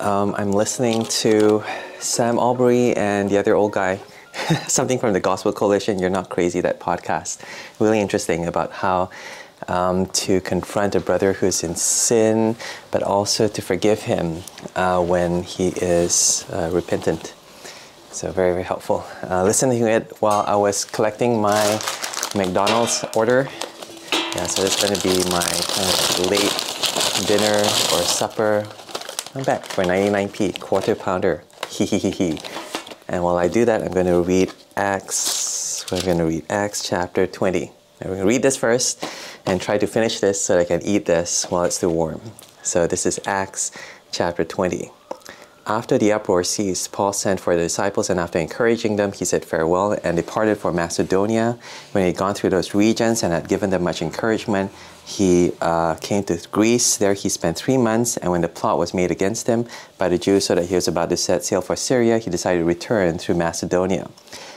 um, I'm listening to Sam Allberry and the other old guy, something from the Gospel Coalition, You're Not Crazy, that podcast. Really interesting about how um, to confront a brother who's in sin, but also to forgive him uh, when he is uh, repentant. So, very, very helpful. Uh, listening to it while I was collecting my McDonald's order. Yeah, so it's going to be my kind of late dinner or supper. I'm back for 99p, quarter pounder. Hee. And while I do that, I'm going to read Acts. We're going to read Acts chapter 20. I'm going to read this first and try to finish this so that I can eat this while it's still warm. So this is Acts chapter 20. After the uproar ceased, Paul sent for the disciples, and after encouraging them, he said farewell and departed for Macedonia. When he had gone through those regions and had given them much encouragement, he uh, came to Greece. There he spent three months, and when the plot was made against him by the Jews so that he was about to set sail for Syria, he decided to return through Macedonia.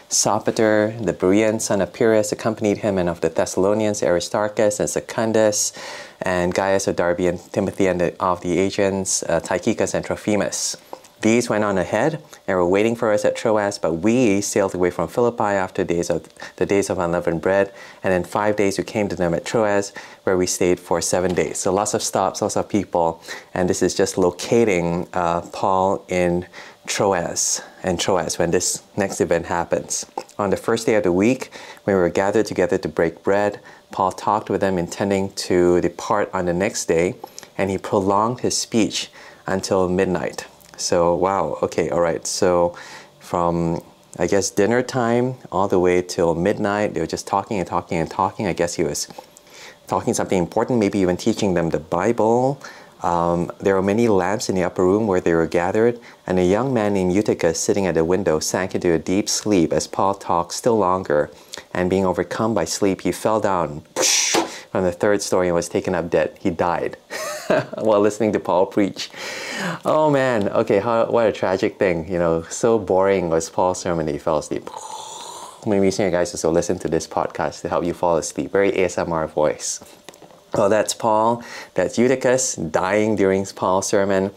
Sopater, the Berean son of Pyrrhus, accompanied him, and of the Thessalonians, Aristarchus and Secundus, and Gaius of Derbe, and Timothy, and the, of the Asians, uh, Tychicus and Trophimus. These went on ahead and were waiting for us at Troas, but we sailed away from Philippi after days of the days of unleavened bread. And in five days we came to them at Troas, where we stayed for seven days. So lots of stops, lots of people, and this is just locating uh, Paul in Troas and Troas when this next event happens. On the first day of the week, when we were gathered together to break bread, Paul talked with them, intending to depart on the next day, and he prolonged his speech until midnight. So, wow, okay, all right. So, from I guess dinner time all the way till midnight, they were just talking and talking and talking. I guess he was talking something important, maybe even teaching them the Bible. Um, there were many lamps in the upper room where they were gathered, and a young man named Eutychus, sitting at the window, sank into a deep sleep as Paul talked still longer. And being overcome by sleep, he fell down from the third story and was taken up dead. He died while listening to Paul preach. Oh man, okay, how, what a tragic thing. You know, so boring was Paul's sermon that he fell asleep. Maybe you guys also listen to this podcast to help you fall asleep. Very ASMR voice. Well, that's Paul. That's Eutychus dying during Paul's sermon.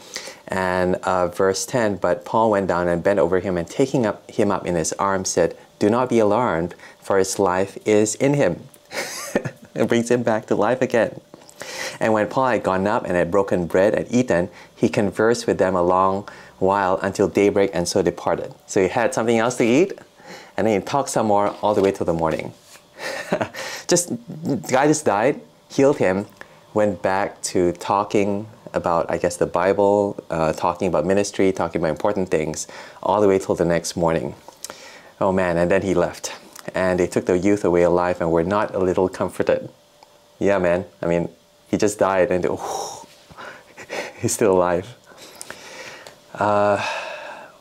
And uh, verse 10 But Paul went down and bent over him and taking up him up in his arms said, Do not be alarmed, for his life is in him. it brings him back to life again. And when Paul had gone up and had broken bread and eaten, he conversed with them a long while until daybreak and so departed. So he had something else to eat, and then he talked some more all the way till the morning. just the guy just died healed him, went back to talking about, I guess, the Bible, uh, talking about ministry, talking about important things, all the way till the next morning. Oh man, and then he left. And they took the youth away alive and were not a little comforted. Yeah, man. I mean, he just died and oh, he's still alive. Uh,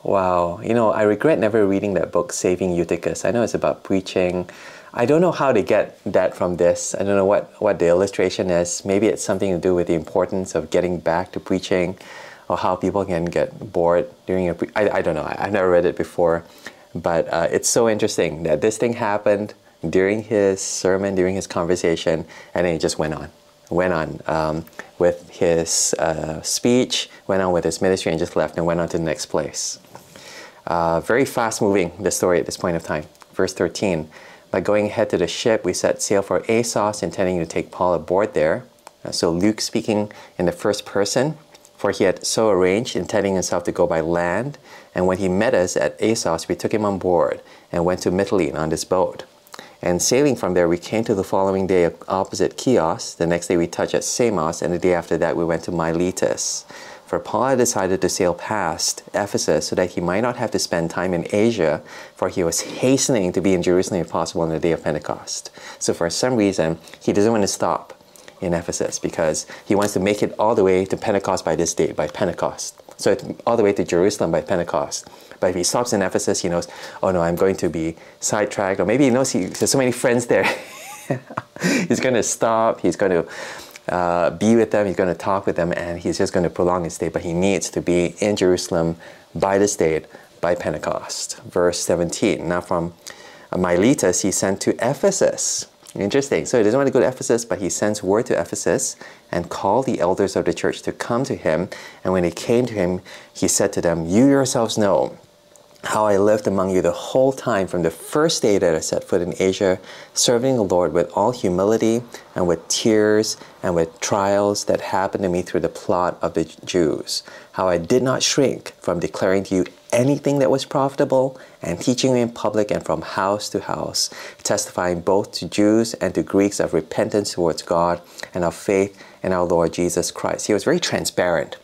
wow. You know, I regret never reading that book, Saving Eutychus. I know it's about preaching I don't know how to get that from this. I don't know what, what the illustration is. Maybe it's something to do with the importance of getting back to preaching or how people can get bored during a pre- I, I don't know. I, have never read it before. But uh, it's so interesting that this thing happened during his sermon, during his conversation, and then it just went on. Went on um, with his uh, speech, went on with his ministry, and just left and went on to the next place. Uh, very fast moving, the story at this point of time. Verse 13 by going ahead to the ship, we set sail for Assos, intending to take Paul aboard there. Uh, so Luke speaking in the first person, for he had so arranged, intending himself to go by land. And when he met us at Assos, we took him on board and went to Mytilene on this boat. And sailing from there, we came to the following day opposite Chios. The next day, we touched at Samos, and the day after that, we went to Miletus. For Paul had decided to sail past Ephesus so that he might not have to spend time in Asia, for he was hastening to be in Jerusalem if possible on the day of Pentecost. So, for some reason, he doesn't want to stop in Ephesus because he wants to make it all the way to Pentecost by this date, by Pentecost. So, it's all the way to Jerusalem by Pentecost. But if he stops in Ephesus, he knows, oh no, I'm going to be sidetracked. Or maybe he knows he, there's so many friends there. he's going to stop, he's going to uh, be with them, he's going to talk with them, and he's just going to prolong his stay. But he needs to be in Jerusalem by this date, by Pentecost. Verse 17. Now from Miletus he sent to Ephesus, Interesting. So he doesn't want to go to Ephesus, but he sends word to Ephesus and called the elders of the church to come to him. And when they came to him, he said to them, You yourselves know how I lived among you the whole time from the first day that I set foot in Asia, serving the Lord with all humility and with tears and with trials that happened to me through the plot of the Jews. How I did not shrink from declaring to you anything that was profitable and teaching in public and from house to house, testifying both to Jews and to Greeks of repentance towards God and of faith in our Lord Jesus Christ. He was very transparent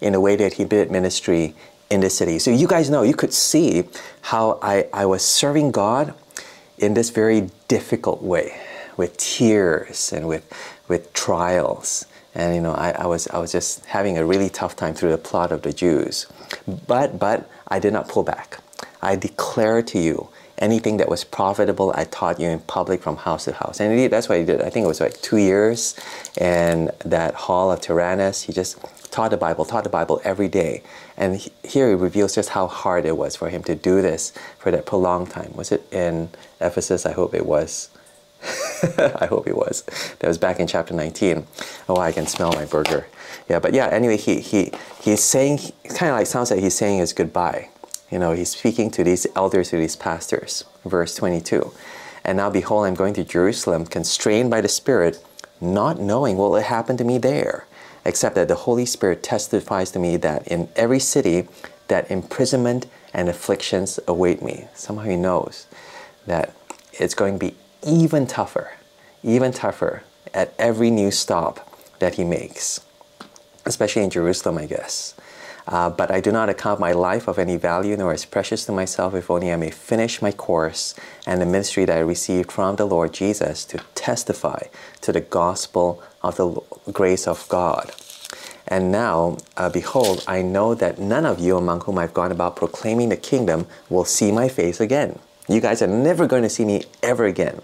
in the way that he did ministry in the city. So you guys know, you could see how I, I was serving God in this very difficult way with tears and with, with trials. And you know, I, I, was, I was just having a really tough time through the plot of the Jews. But, but I did not pull back. I declare to you anything that was profitable, I taught you in public from house to house. And indeed, that's what he did. I think it was like two years in that hall of Tyrannus. He just taught the Bible, taught the Bible every day. And he, here he reveals just how hard it was for him to do this for that prolonged time. Was it in Ephesus? I hope it was. I hope he was. That was back in chapter 19. Oh, I can smell my burger. Yeah, but yeah, anyway, he, he, he's saying, kind of like sounds like he's saying his goodbye. You know, he's speaking to these elders, to these pastors. Verse 22. And now behold, I'm going to Jerusalem, constrained by the Spirit, not knowing what will happen to me there except that the Holy Spirit testifies to me that in every city that imprisonment and afflictions await me. Somehow he knows that it's going to be even tougher, even tougher at every new stop that he makes, especially in Jerusalem, I guess. Uh, but I do not account my life of any value, nor as precious to myself, if only I may finish my course and the ministry that I received from the Lord Jesus to testify to the gospel of the grace of God. And now, uh, behold, I know that none of you among whom I've gone about proclaiming the kingdom will see my face again. You guys are never going to see me ever again.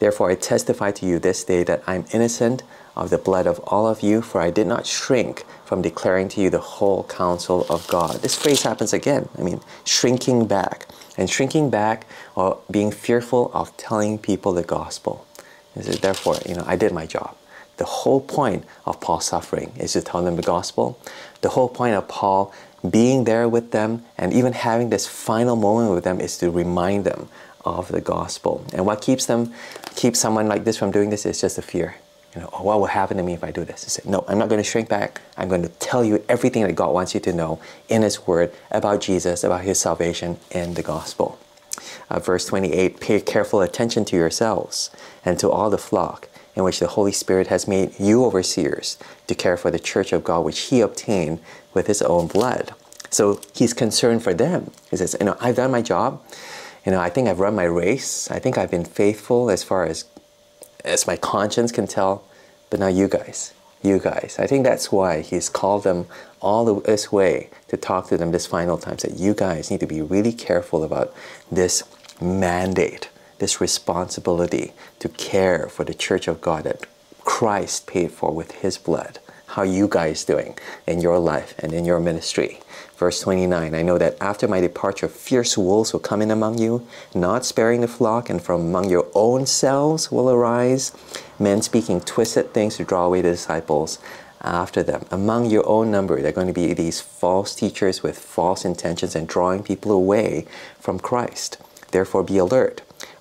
Therefore, I testify to you this day that I'm innocent of the blood of all of you, for I did not shrink from declaring to you the whole counsel of God. This phrase happens again. I mean, shrinking back. And shrinking back or being fearful of telling people the gospel. Therefore, you know, I did my job. The whole point of Paul's suffering is to tell them the gospel. The whole point of Paul being there with them and even having this final moment with them is to remind them of the gospel. And what keeps them, keeps someone like this from doing this is just a fear. You know, oh, what will happen to me if I do this? Said, no, I'm not going to shrink back. I'm going to tell you everything that God wants you to know in His Word about Jesus, about His salvation in the gospel. Uh, verse 28 Pay careful attention to yourselves and to all the flock in which the Holy Spirit has made you overseers to care for the church of God, which He obtained with His own blood. So He's concerned for them. He says, You know, I've done my job. You know, I think I've run my race. I think I've been faithful as far as as my conscience can tell. But now you guys, you guys. I think that's why He's called them all this way to talk to them this final time. That you guys need to be really careful about this mandate this responsibility to care for the church of God that Christ paid for with his blood. How you guys doing in your life and in your ministry? Verse 29 I know that after my departure, fierce wolves will come in among you, not sparing the flock, and from among your own selves will arise men speaking twisted things to draw away the disciples after them. Among your own number, there are going to be these false teachers with false intentions and drawing people away from Christ. Therefore, be alert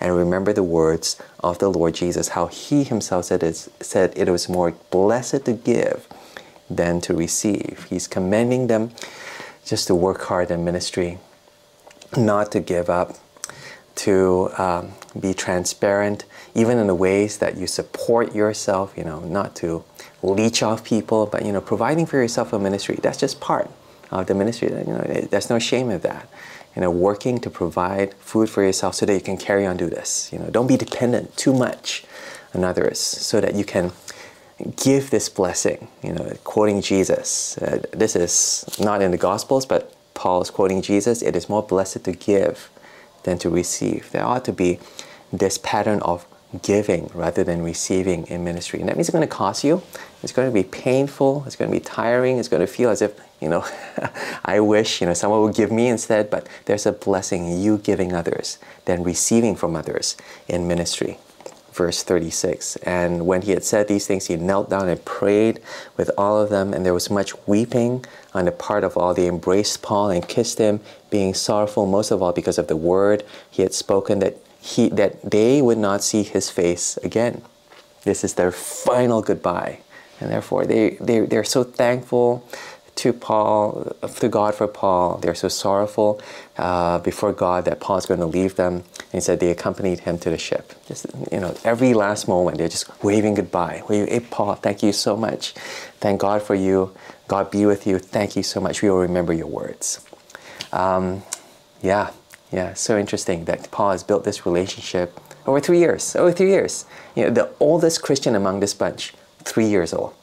and remember the words of the Lord Jesus, how he himself said it, said it was more blessed to give than to receive. He's commending them just to work hard in ministry, not to give up, to um, be transparent, even in the ways that you support yourself, you know, not to leech off people, but, you know, providing for yourself a ministry, that's just part of the ministry. You know, there's no shame in that you know, working to provide food for yourself so that you can carry on do this. You know, don't be dependent too much on others so that you can give this blessing. You know, quoting Jesus. Uh, this is not in the Gospels, but Paul is quoting Jesus. It is more blessed to give than to receive. There ought to be this pattern of giving rather than receiving in ministry. And that means it's going to cost you. It's going to be painful. It's going to be tiring. It's going to feel as if, you know, I wish, you know, someone would give me instead, but there's a blessing in you giving others than receiving from others in ministry. Verse 36. And when he had said these things, he knelt down and prayed with all of them, and there was much weeping on the part of all. They embraced Paul and kissed him, being sorrowful most of all because of the word he had spoken that he, that they would not see his face again. This is their final goodbye. And therefore, they, they, they're so thankful to Paul, to God for Paul. They're so sorrowful uh, before God that Paul's going to leave them. And he said they accompanied him to the ship. Just, you know, every last moment, they're just waving goodbye. Hey, Paul, thank you so much. Thank God for you. God be with you. Thank you so much. We will remember your words. Um, yeah, yeah, so interesting that Paul has built this relationship over three years. Over three years. You know, the oldest Christian among this bunch, three years old.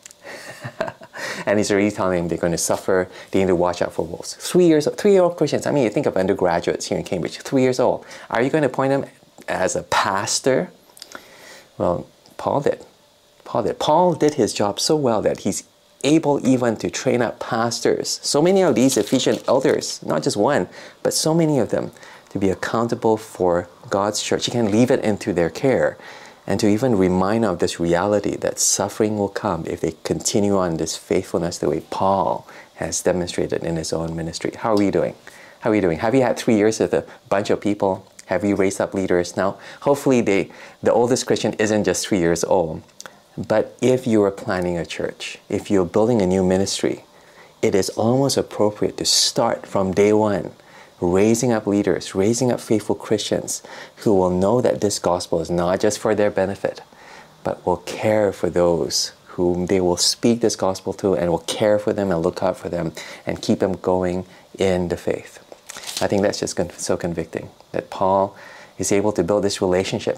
and he's already telling them they're going to suffer, they need to watch out for wolves. Three years old, three-year-old Christians. I mean, you think of undergraduates here in Cambridge, three years old. Are you going to appoint them as a pastor? Well, Paul did. Paul did. Paul did his job so well that he's able even to train up pastors. So many of these Ephesian elders, not just one, but so many of them, to be accountable for God's church. He can leave it into their care and to even remind of this reality that suffering will come if they continue on this faithfulness the way Paul has demonstrated in his own ministry. How are we doing? How are we doing? Have you had three years with a bunch of people? Have you raised up leaders? Now, hopefully, they, the oldest Christian isn't just three years old. But if you are planning a church, if you're building a new ministry, it is almost appropriate to start from day one raising up leaders, raising up faithful Christians who will know that this gospel is not just for their benefit, but will care for those whom they will speak this gospel to and will care for them and look out for them and keep them going in the faith. I think that's just so convicting that Paul is able to build this relationship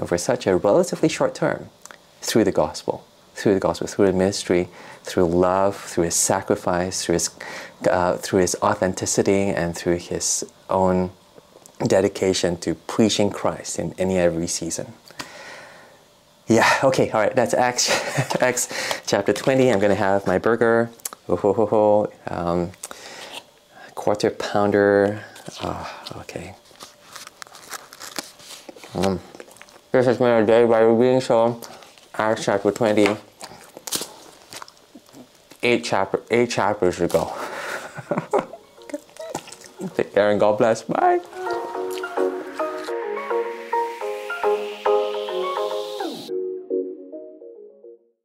over such a relatively short term through the gospel through the gospel, through the ministry, through love, through his sacrifice, through his, uh, through his authenticity, and through his own dedication to preaching Christ in any every season. Yeah, okay, all right, that's Acts, Acts chapter 20. I'm going to have my burger, oh, ho, ho, ho, um, quarter pounder. Oh, okay. Um, this has been a day by reading so Acts chapter 20 eight chapter eight chapters ago. Take care and God bless. Bye.